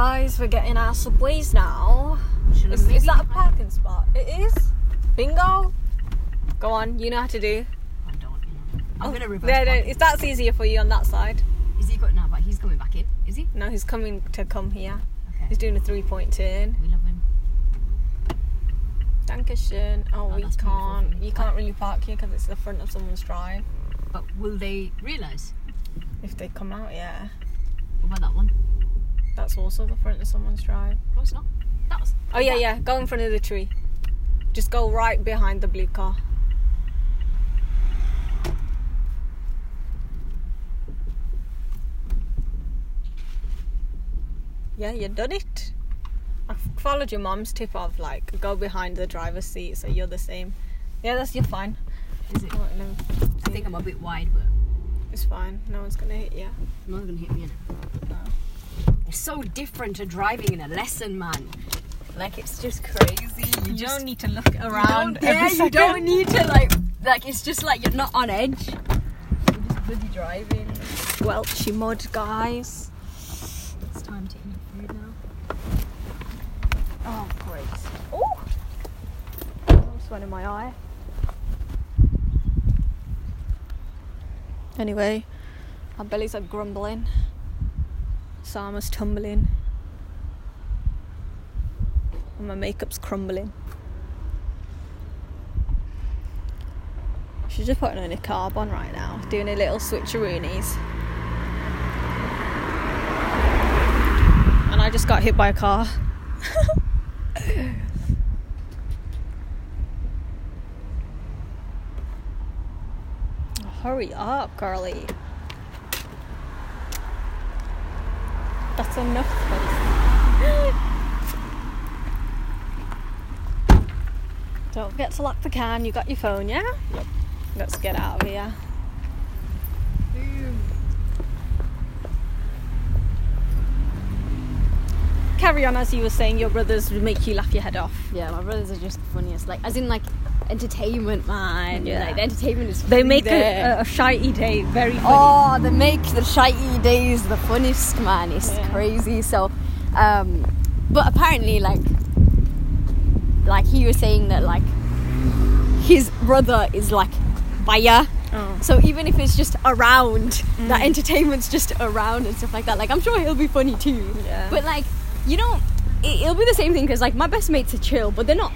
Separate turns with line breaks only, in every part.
guys, we're getting our subways now. Is, is that a parking spot? It is. Bingo. Go on, you know how to do.
I don't. know. I'm oh, gonna reverse.
There, there, if that's easier for you on that side.
Is he going now? But he's coming back in. Is he?
No, he's coming to come here.
Okay.
He's doing a three-point turn.
we love him.
Dankeschön. Oh,
Oh,
we can't. You can't really park here because it's the front of someone's drive.
But will they realise?
If they come out, yeah.
What about that one?
That's also the front of someone's drive.
No, it's not. That was.
Oh yeah,
that-
yeah. Go in front of the tree. Just go right behind the blue car. Yeah, you done it. I followed your mom's tip of like go behind the driver's seat so you're the same. Yeah, that's you're fine.
Is it? I think I'm a bit wide, but
it's fine. No one's gonna hit you.
no one's gonna hit me. It's so different to driving in a lesson, man. Like it's just crazy. You,
You
just
don't need to look around.
don't, yeah, you don't need to like like it's just like you're not on edge. You're just bloody driving.
Welchy mud, guys.
It's time to eat food now.
Oh, great. Oh! I'm sweating my eye. Anyway, our bellies are grumbling. Sama's tumbling. And my makeup's crumbling. She's just putting on a carb on right now, doing a little switcheroonies. And I just got hit by a car. Hurry up, girly. That's enough space. Don't forget to lock the can. You got your phone, yeah? Yep. Let's get out of here. Carry on as you were saying, your brothers would make you laugh your head off.
Yeah, my brothers are just funniest. Like, as in like entertainment, man.
Yeah.
Like the entertainment is.
They make
there.
a, a, shitey day very funny.
Oh, they make the shitey days the funniest, man. It's
Yeah.
crazy. So, um, but apparently, like, like he was saying that like his brother is like baya.
Oh.
So even if it's just around,
Mm.
that entertainment's just around and stuff like that. Like I'm sure he'll be funny too.
Yeah.
But like, you don't. It, it'll be the same thing because like my best mates are chill, but they're not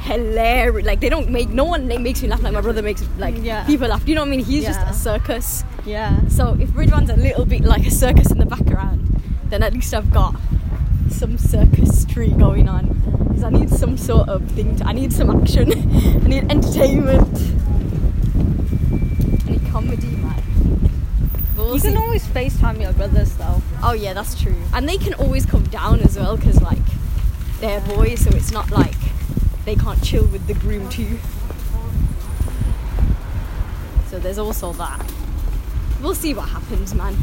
hilarious. Like they don't make no one makes me laugh like my brother makes like
Yeah.
people laugh. Do you know what I mean? He's
Yeah.
just a circus.
Yeah.
So if Ridwan's a little bit like a circus in the background, then at least I've got some circus tree going on. Because I need some sort of thing. To, I need some action. I need entertainment. I need comedy, man. We'll
You can
see.
always FaceTime your brothers though.
Oh yeah, that's true. And they can always come down as well because like they're boys, so it's not like they can't chill with the groom too. So there's also that. We'll see what happens, man.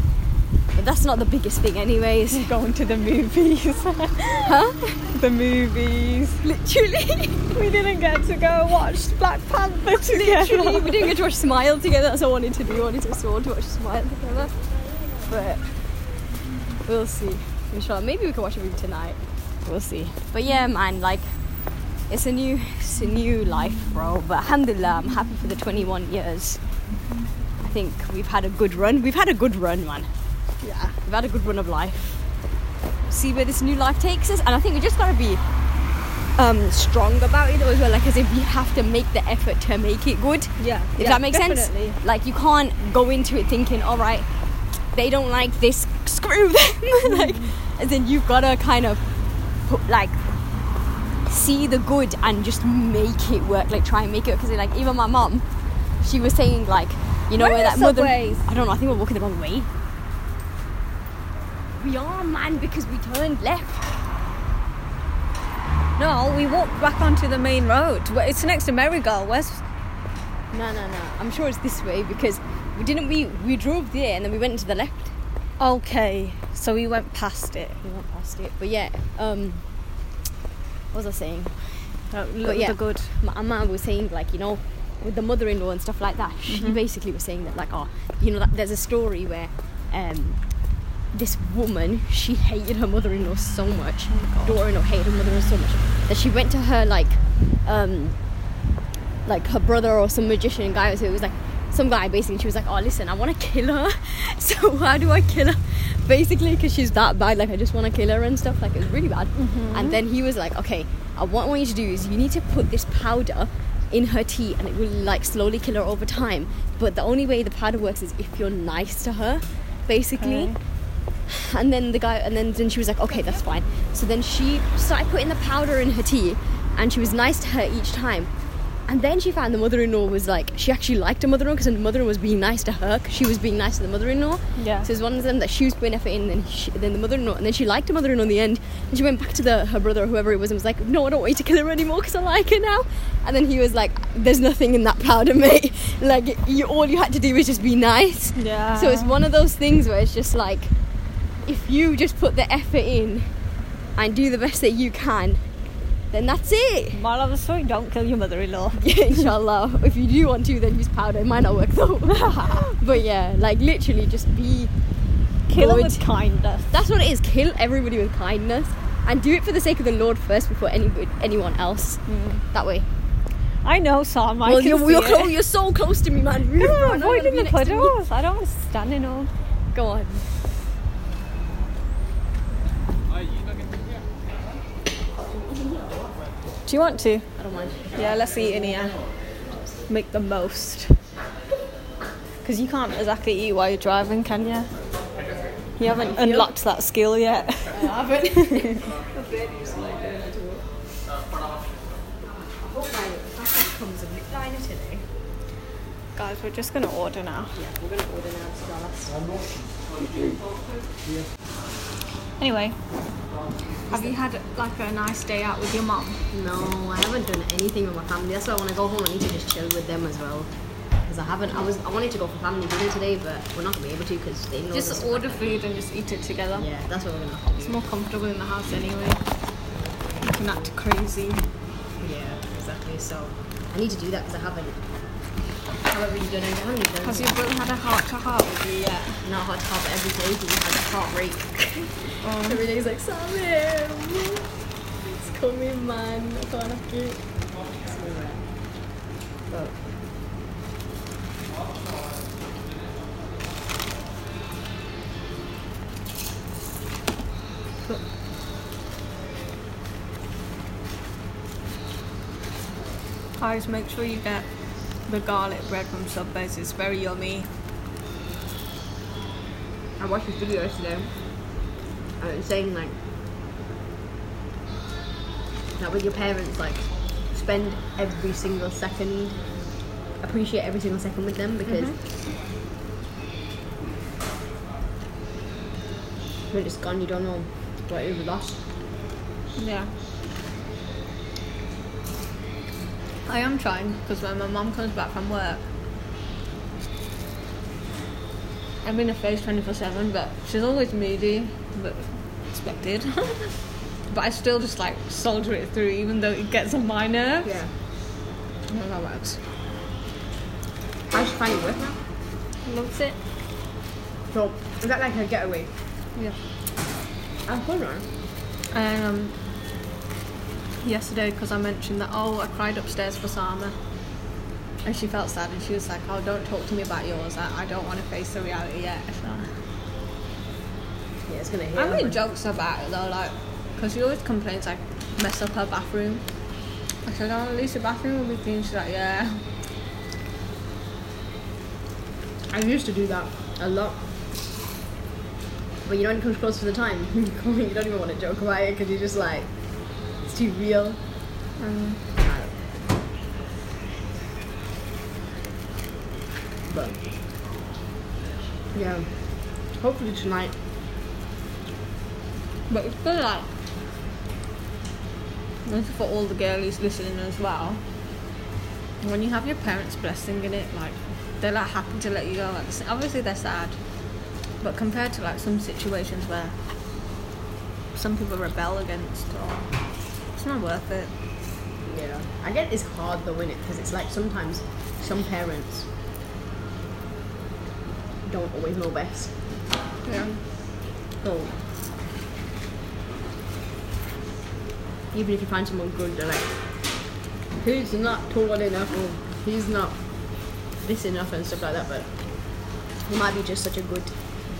But that's not the biggest thing, anyways.
Going to the movies.
huh?
the movies.
Literally,
We didn't get to go watch Black Panther together.
literally, we didn't get to watch Smile together. That's what I wanted to do. I wanted to sworn to watch Smile together. But we'll see. Inshallah, maybe we can watch a movie tonight. We'll see. But yeah, man, like it's a new, it's a new life, bro. But alhamdulillah, I'm happy for the 21 years. I think we've had a good run. We've had a good run, man.
Yeah.
We've had a good run of life. See where this new life takes us, and I think we just gotta be um, strong about it as well. Like as if you have to make the effort to make it good.
Yeah.
If
yeah,
that makes
definitely.
sense. Like you can't go into it thinking, all right, they don't like this, screw them. like, and then you've gotta kind of put like see the good and just make it work. Like try and make it because like even my mom, she was saying like, you know
Where
where that
the
mother.
subways?
I don't know. I think we're walking the wrong way. We are, man, because we turned left.
No, we walked back onto the main road. It's next to Marigold. Where's
No, no, no. I'm sure it's this way because we didn't. We we drove there and then we went to the left.
Okay, so we went past it.
We went past it, but yeah. Um, was I saying?
Uh, look
But yeah,
the good.
My mum was saying like you know, with the mother-in-law and stuff like that. She basically was saying that like oh, you know, that there's a story where, um, this woman, she hated her mother-in-law so much.
Oh.
Daughter-in-law hated her mother-in-law so much that she went to her like, um, like her brother or some magician guy. who was like some guy basically. She was like, "Oh, listen, I want to kill her. So how do I kill her? Basically, because she's that bad. Like I just want to kill her and stuff. Like it was really bad. Mm-hmm. And then he was like, "Okay, I what I want you to do is you need to put this powder." In her tea, and it will like slowly kill her over time. But the only way the powder works is if you're nice to her, basically.
Okay.
And then the guy, and then, then she was like, okay, that's fine. So then she started putting the powder in her tea, and she was nice to her each time. And then she found the mother-in-law was like, she actually liked her mother-in-law because the mother-in-law was being nice to her because she was being nice to the mother-in-law.
Yeah.
So it was one of them that she was putting effort in, and then she, then the mother-in-law, and then she liked her mother-in-law in the end. And she went back to the her brother or whoever it was and was like, no, I don't want you to kill her anymore because I like her now. And then he was like, there's nothing in that powder, mate. Like you, all you had to do was just be nice.
Yeah.
So it's one of those things where it's just like, if you just put the effort in and do the best that you can, then that's it.
Moral of the story: Don't kill your mother-in-law.
Yeah, inshallah. If you do want to, then use powder. It might not work though. but yeah, like literally just be
Kill with kindness.
That's what it is. Kill everybody with kindness. And do it for the sake of the Lord first before any, anyone else. Mm. That way.
I know, Sam. I
well, you're, you're, close, you're so close to me, man. Move,
Come
bro. I don't wanna
avoiding the puddles. I don't want to stand in all.
Go on.
Do you want to?
I don't mind.
Yeah, let's eat in here. Make the most. Because you can't exactly eat while you're driving, can you? You haven't unlocked that skill yet.
I haven't. I hope my package comes a bit liner today.
Guys, we're just gonna order now.
Yeah, we're gonna order now to be honest.
Anyway, have you had like a nice day out with your mom?
No, I haven't done anything with my family. That's why when I want to go home. I need to just chill with them as well. Because I haven't. I was. I wanted to go for family dinner today, but we're not gonna be able to because they know.
Just order food and just eat it together.
Yeah, that's what we're gonna have to
It's more comfortable in the house anyway. You can act crazy.
Yeah, exactly. So I need to do that because I haven't. However, you done it. I haven't done
Has
it.
your brother had a heart to heart with you yet?
Not hard to have every day. He has a heart rate.
Um,
every day he's like, Samir, it's coming, man. I can't have to. So, But
Guys, make sure you get the garlic bread from Subway's. It's very yummy.
I watched this video yesterday and it was saying like that with your parents like spend every single second appreciate every single second with them because mm-hmm. when it's gone you don't know what you've lost.
Yeah. I am trying because when my mum comes back from work, I'm in a phase 24 7, but she's always moody, but expected. but I still just like soldier it through, even though it gets on my nerves.
Yeah.
I know that works.
How did you find it work now?
Loves it.
So is that like a getaway?
Yeah.
I've gone on.
And um, yesterday, because I mentioned that, oh, I cried upstairs for Sama. And she felt sad and she was like, oh, don't talk to me about yours. I, I don't want to face the reality yet. So.
Yeah, it's gonna hit.
I made
man.
jokes about it though, like, because she always complains I mess up her bathroom. I said, oh, at least your bathroom will be clean. She's like, yeah.
I used to do that a lot. But you know when it comes close to the time, you don't even want to joke about it because you're just like, it's too real.
Um,
But yeah, hopefully tonight.
but it's good, like, this is for all the girlies listening as well. When you have your parents' blessing in it, like, they're like happy to let you go. Like, obviously they're sad, but compared to like some situations where some people rebel against, or it's not worth it.
Yeah, I get it's hard though, it Because it's like sometimes some parents don't always know best.
Yeah.
So even if you find someone good, they're like, who's not tall enough or who's not this enough and stuff like that, but he might be just such a good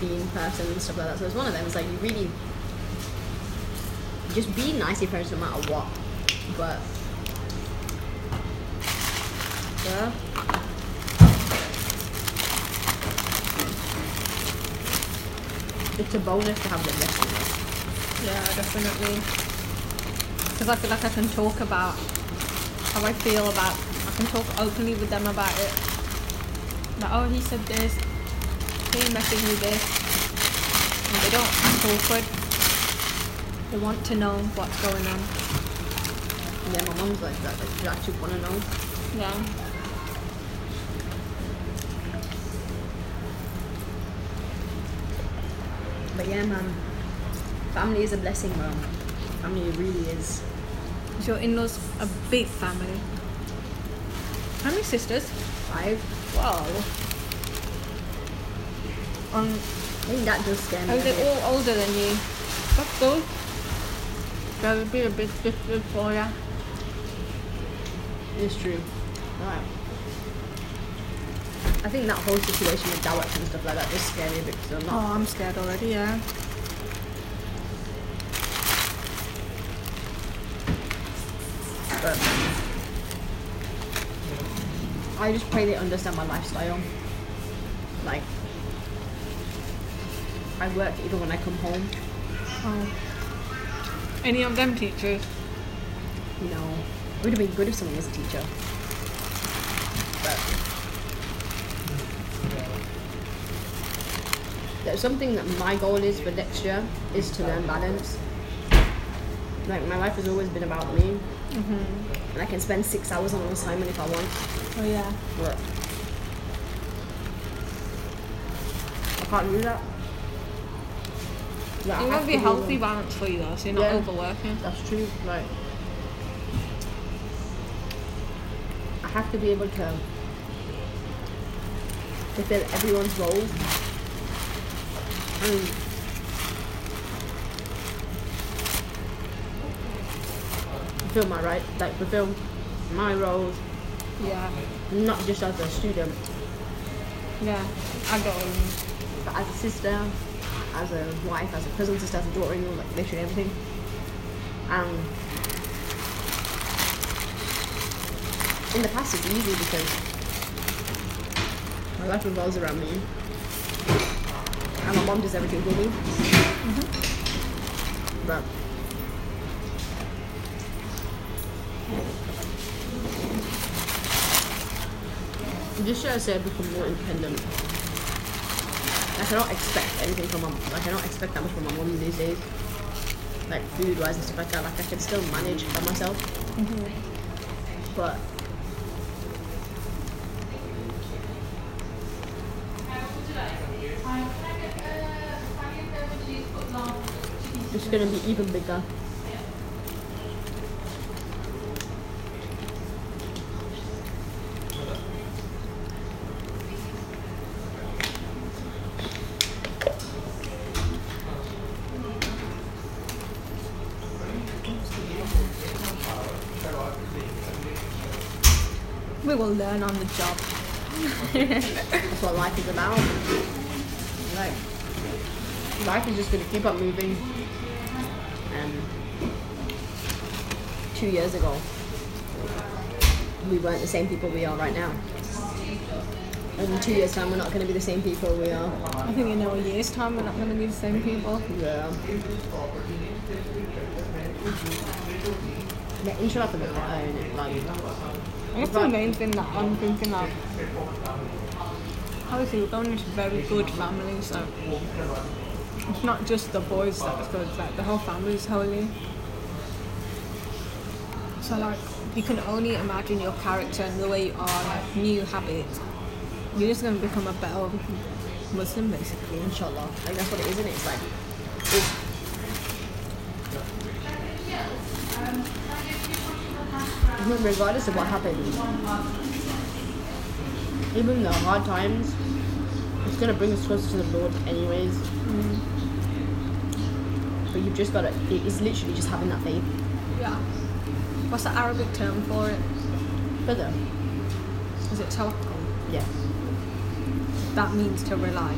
being person and stuff like that. So it's one of them. It's like you really just be nice your parents no matter what. But yeah. It's a bonus to have them you.
Yeah, definitely. Because I feel like I can talk about how I feel about. I can talk openly with them about it. Like, oh, he said this. He messaged me this. And they don't act awkward. They want to know what's going on.
Yeah, my mom's like that. Like, she actually want to know.
Yeah.
But yeah, man, family is a blessing, bro. Family really is.
Is your in-laws a big family? How many sisters?
Five.
Wow. Um,
I think that does scare me.
are they all older than you? That's good. That would be a bit sister for you.
It's true. Right. I think that whole situation with Dawats and stuff like that does scare me a bit because I'm not.
Oh, I'm scared already, yeah.
But I just pray they understand my lifestyle. Like, I work even when I come home.
Oh. Any of them teachers?
Know, it would have been good if someone was a teacher. But there's something that my goal is for next year is to learn balance. Like my life has always been about me,
Mm-hmm.
and I can spend six hours on an assignment if I want.
Oh, yeah.
But I can't do that.
It
have
would be a
to
healthy balance for you, though, so you're not
Yeah.
overworking.
That's true. Like, I have to be able to fulfill everyone's roles. And fulfill my right, like fulfill my roles,
Yeah.
not just as a student,
Yeah. I got
but as a sister, as a wife, as a cousin sister, as a daughter-in-law, like literally everything. Um, in the past, it's easy because my life revolves around me, and my mom does everything for me. But just should I say, I've become more independent. I cannot expect anything from my like I cannot expect that much from my mom these days. Like food wise and stuff like that. Like I can still manage by myself. But it's gonna be even bigger.
Learn on the job.
That's what life is about. Like life is just gonna keep up moving. And two years ago, we weren't the same people we are right now. And in two years' time, we're not gonna be the same people we are.
I think in a year's time we're not going to be the same people.
Yeah. Yeah, inshallah for the better, innit?
I guess the main thing that I'm thinking of, obviously we're going into very good family, so it's not just the boys that's good, like the whole family's holy. So like, you can only imagine your character and the way you are, like new habits. You're just going to become a better Muslim, basically.
inshallah. Like, that's what it is, isn't it? It's like, it's, regardless of what happens, even the hard times, it's gonna bring us closer to the Lord, anyways. Mm. but you've just got to. It's literally just having that faith.
Yeah. What's the Arabic term for it?
Further.
Is it tawakkul?
Yeah.
That means to rely.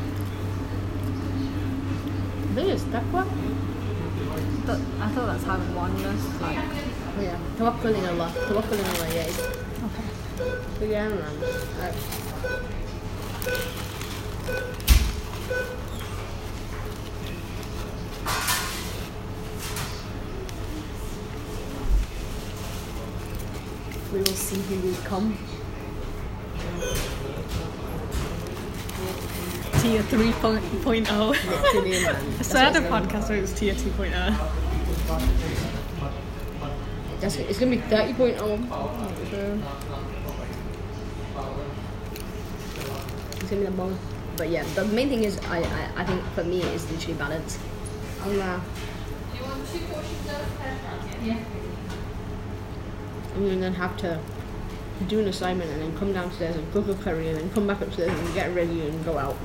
I think it's taqwa.
I thought that's having oneness. Like,
Oh, yeah. Tawakkul in Allah. Allah. Yeah. It's,
okay.
but yeah, man. Like, we will see who will come.
Tier 3.0.
Literally, man.
I
That's
started a
what's going-
podcast where it was tier oh. 2.0.
That's. It's gonna be thirty point oh. It's gonna be the most. But yeah, the main thing is, I, I, I think for me, it's literally balance. I'm uh, yeah. And then have to do an assignment and then come downstairs and cook a curry and then come back upstairs and get ready and go out.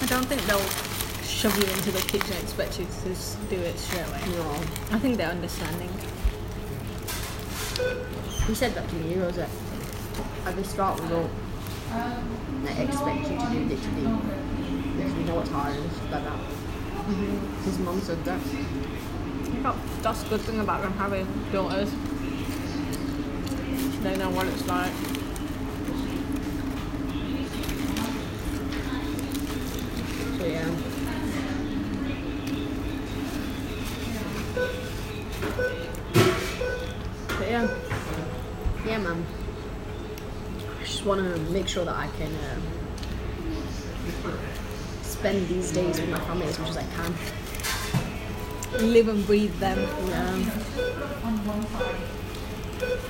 I don't think they'll shove you into the kitchen and expect you to do it straight away.
No.
I think they're understanding.
He said that to me. He goes that at the start we don't like, expect you to do it literally because we know it's hard and stuff like that. Mm-hmm. His mum said that.
That's a good thing about them having daughters. They know what it's like.
Just want to make sure that I can uh, spend these days with my family as much as I can.
Live and breathe them.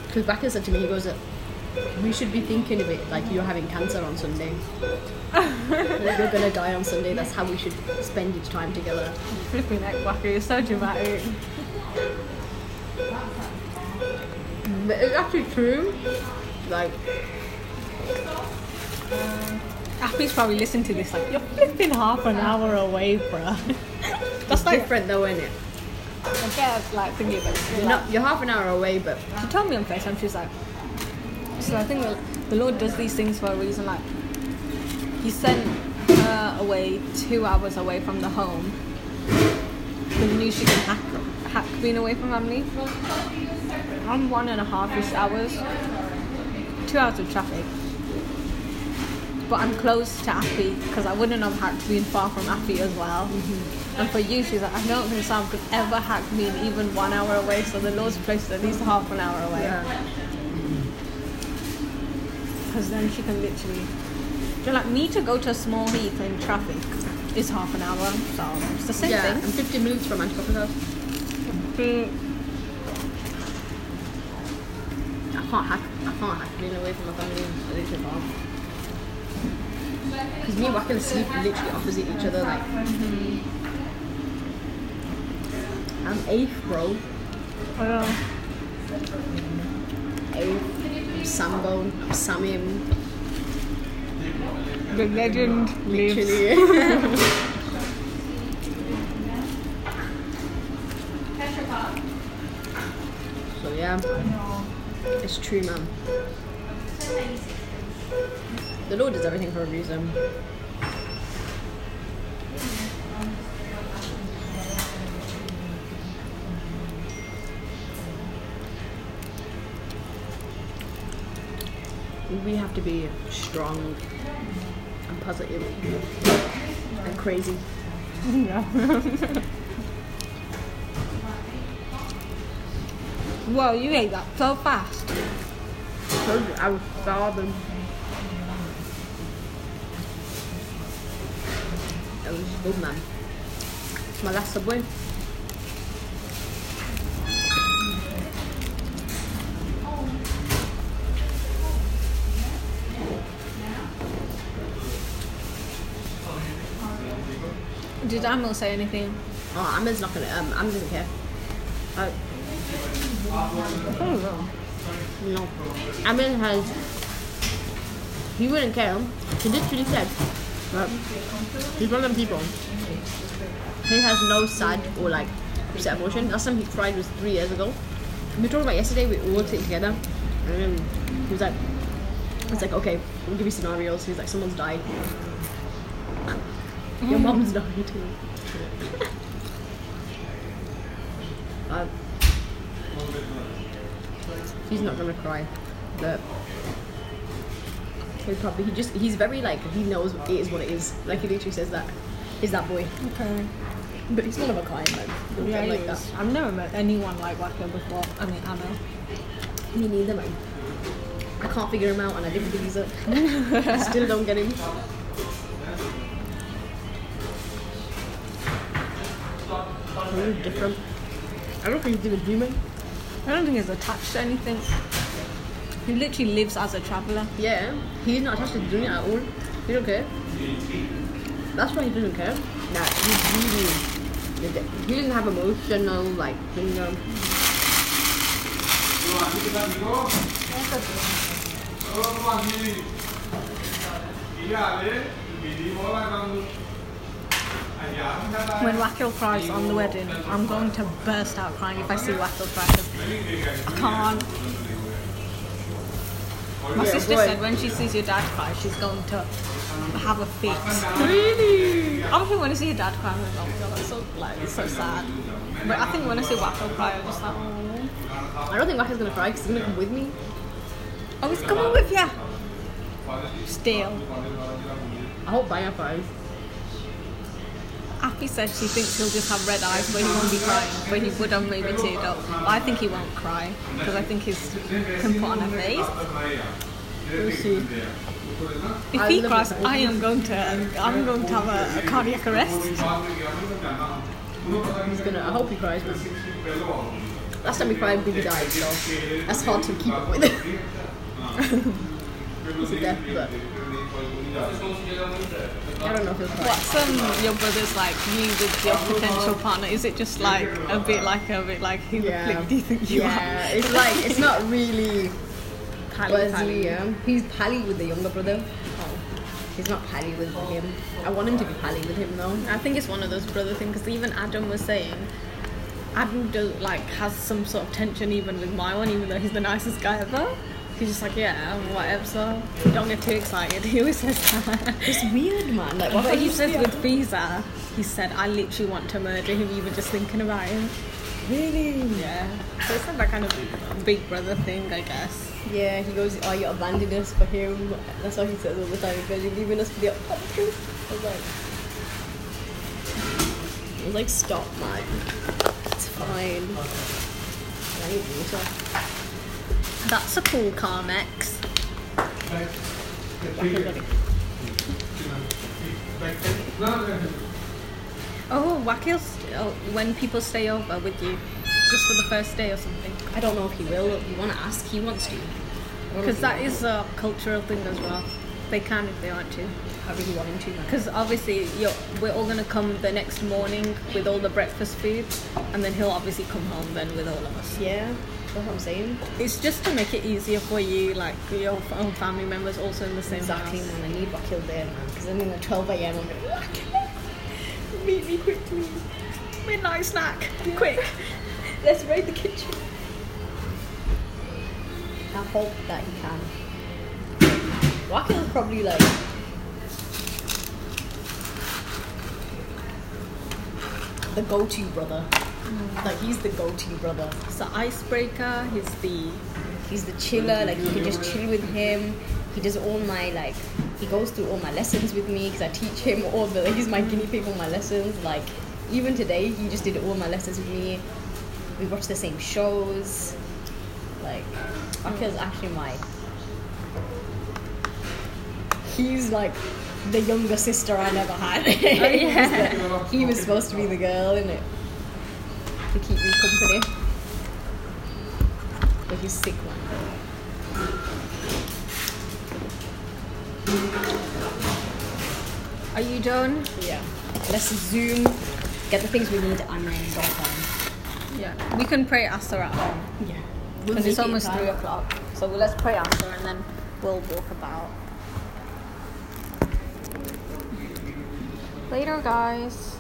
Because Becca said to me, he goes, we should be thinking of it like you're having cancer on Sunday. Like, you're gonna die on Sunday. That's how we should spend each time together.
Flipping like Wacker, you're so dramatic.
But it's actually true. Like,
Appy's probably listening to this like, you're flipping half an hour away, bruh. That's like,
different though, isn't it?
I guess, like thinking about it.
You're, not, you're half an hour away, but
She told me on FaceTime, she's like, so I think the, the Lord does these things for a reason. Like, He sent her away two hours away from the home he knew she could hack, hack being away from family. I'm one and a half-ish hours, two hours of traffic. But I'm close to Appy because I wouldn't have hacked being far from Appy as well. And for you, she's like, I don't think Sam could ever hack being even one hour away. So the Lord's placed at least half an hour away.
Yeah.
Because then she can literally. You're like, me to go to a small heath in traffic is half an hour. So it's the same
yeah, I'm
thing.
15 minutes from Antioch's house.
Mm,
I can't hack. I can't hack being away from my family. It's far. Because me and Wackle sleep literally opposite each other. Like, mm-hmm. I'm eighth, bro.
I know.
Eighth. I'm Sambo. I'm Samim.
The legend lives.
Literally. so yeah, it's true, man. The Lord does everything for a reason. We have to be strong and positive and crazy. Yeah.
Whoa, you ate that so fast.
Told you, I was starving. Good, man. It's my last subway.
Did Amel say anything?
Oh, Amma's not gonna. Um, Amma doesn't care. Uh, no. Amma has. He wouldn't care. He literally said. But he's one of them people. He has no sad or like upset emotion. Last time he cried was three years ago. We talked about yesterday. We all worked it together, and then he was like, "It's like okay, we'll give you scenarios." He's like, "Someone's died. Your mom's died." uh, he's not gonna cry, but he probably he just he's very like he knows it is what it is. Like he literally says that. He's that boy.
Okay.
But he's one of a kind, man. Don't
Yeah,
get like that.
I've never met anyone like Wacko before. I mean, Anna.
Me neither, man. I can't figure him out, and I didn't think he's a. Still don't get him. Really different. I don't think he's even human.
I don't think he's attached to anything. He literally lives as a traveller.
Yeah, he's not attached to doing it at all. He don't care. That's why he doesn't care. He's really. He doesn't have emotional like thing. Um,
When Wacko cries on the wedding, I'm going to burst out crying if I see Wacko cry. 'cause I can't. My
Yeah,
sister
boy.
said when she sees your dad cry, she's going to have a fit.
really?
I don't think when I see your dad cry, I'm like, oh my god, that's so like it's so sad. But I think when I see Wacko cry, I'm just like, oh.
I don't think Wacker's gonna cry because he's gonna come with me.
Oh, he's coming with you. Still.
I hope Baya cries.
Appy said she thinks he'll just have red eyes, but he won't be crying. But he would have maybe teared up. But I think he won't cry because I think he's can put on a face.
We'll see.
If he cries. I am going to I'm going to have a, a cardiac arrest.
He's gonna. I hope he cries. But last time he cried, Biggie died, so that's hard to keep up with. It's a death, but I don't know if he'll cry.
What's um your brother's like you with your potential partner? Is it just like a bit like a bit like who the
Yeah,
flick do you think you
yeah.
are?
It's like it's not really.
Pally,
Wesley,
pally.
yeah. He's pally with the younger brother. Oh, he's not pally with him. I want him to be pally with him though.
I think it's one of those brother things because even Adam was saying Adam does like has some sort of tension even with my one, even though he's the nicest guy ever. He's just like, yeah, whatever. So don't get too excited. He always says that.
It's weird, man. Like,
But he says with Visa, he said, I literally want to murder him You were just thinking about him.
really.
Yeah. So it's not that kind of big brother thing, I guess.
Yeah, he goes, "Oh, you abandoned us for him." That's what he says all the time. Because you're leaving us for the optometrist. I was like, I was like, "Stop, man. It's fine." I need water.
That's a cool Carmex. Oh, Wakil, oh, when people stay over with you, just for the first day or something.
I don't know if he will. If You want to ask? He wants to.
Because that is a cultural thing as well. They can if they want to.
I really want him to. man.
Because obviously, you're, we're all gonna come the next morning with all the breakfast food, and then he'll obviously come home then with all of us.
Yeah, that's what I'm saying.
It's just to make it easier for you, like your own family members also in the same
Exactly,
house.
man. I need Wakil there, man. Because then at 12 a.m. I'm like, meet me quickly.
Midnight snack, quick.
Let's raid the kitchen. I hope that he can. Wakil is probably like the go-to brother. Like he's the go-to brother.
He's the icebreaker. He's the
He's the chiller. Like you can just chill with him. He does all my like. He goes through all my lessons with me because I teach him all the. He's my guinea pig on my lessons. Like even today, he just did all my lessons with me. We watch the same shows. Like Akil's actually my. He's like the younger sister I never had.
Oh, yeah.
he was supposed to be the girl, innit? To keep me company. But he's sick, man.
Are you done?
Yeah. Let's zoom, get the things we need, and then go home.
Yeah. We can pray Asr at home.
Yeah.
Because it's almost three o'clock. So let's pray Asr and then we'll walk about. Later, guys.